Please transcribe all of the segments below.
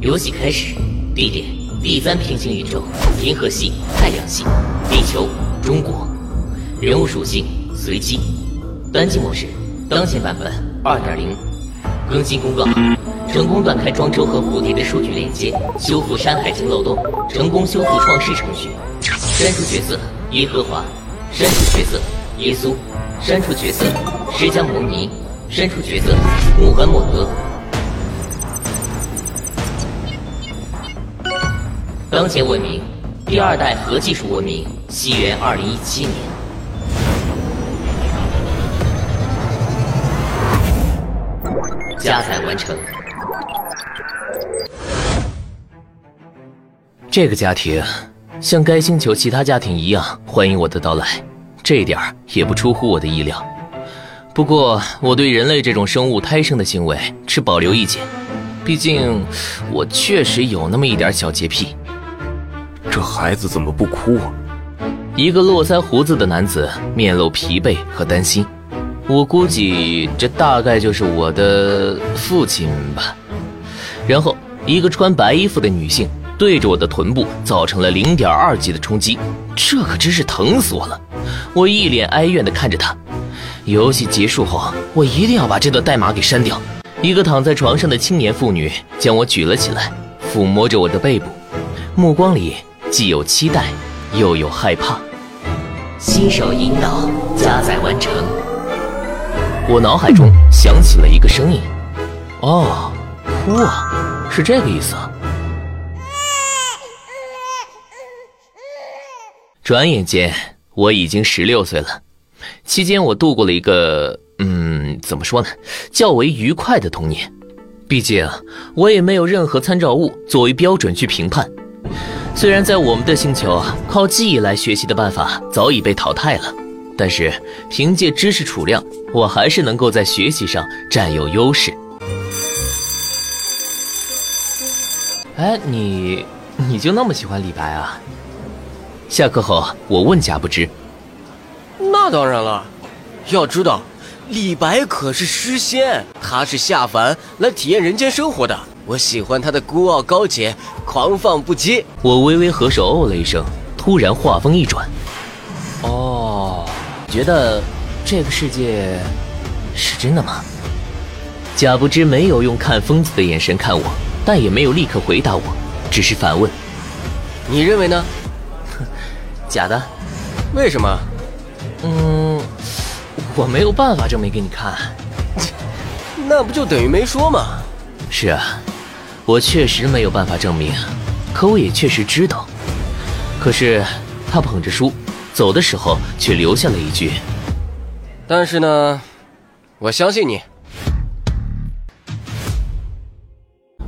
游戏开始，地点第三平行宇宙，银河系、太阳系、地球、中国。人物属性随机，单机模式，当前版本二点零。更新公告：成功断开庄周和蝴蝶的数据连接，修复山海经漏洞，成功修复创世程序。删除角色耶和华，删除角色耶稣，删除角色释迦牟尼，身处角色穆罕默德。当前文明，第二代核技术文明，西元二零一七年。加载完成。这个家庭像该星球其他家庭一样欢迎我的到来，这一点也不出乎我的意料。不过，我对人类这种生物胎生的行为持保留意见，毕竟我确实有那么一点小洁癖。这孩子怎么不哭啊？一个络腮胡子的男子面露疲惫和担心。我估计这大概就是我的父亲吧。然后，一个穿白衣服的女性对着我的臀部造成了零点二级的冲击，这可真是疼死我了。我一脸哀怨地看着她。游戏结束后，我一定要把这段代码给删掉。一个躺在床上的青年妇女将我举了起来，抚摸着我的背部，目光里既有期待，又有害怕。新手引导加载完成。我脑海中响起了一个声音：“哦，哭啊，是这个意思。”转眼间，我已经十六岁了。期间，我度过了一个……嗯，怎么说呢？较为愉快的童年。毕竟，我也没有任何参照物作为标准去评判。虽然在我们的星球，靠记忆来学习的办法早已被淘汰了。但是凭借知识储量，我还是能够在学习上占有优势。哎，你你就那么喜欢李白啊？下课后，我问贾不知。那当然了，要知道，李白可是诗仙，他是下凡来体验人间生活的。我喜欢他的孤傲高洁、狂放不羁。我微微合手哦了一声，突然话锋一转。哦。觉得这个世界是真的吗？贾不知没有用看疯子的眼神看我，但也没有立刻回答我，只是反问：“你认为呢？”“ 假的。”“为什么？”“嗯，我没有办法证明给你看。”“那不就等于没说吗？”“是啊，我确实没有办法证明，可我也确实知道。可是他捧着书。”走的时候却留下了一句：“但是呢，我相信你。”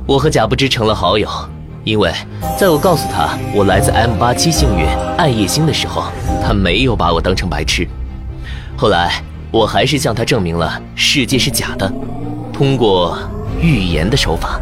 我和贾不知成了好友，因为在我告诉他我来自 M 八七幸运暗夜星的时候，他没有把我当成白痴。后来我还是向他证明了世界是假的，通过预言的手法。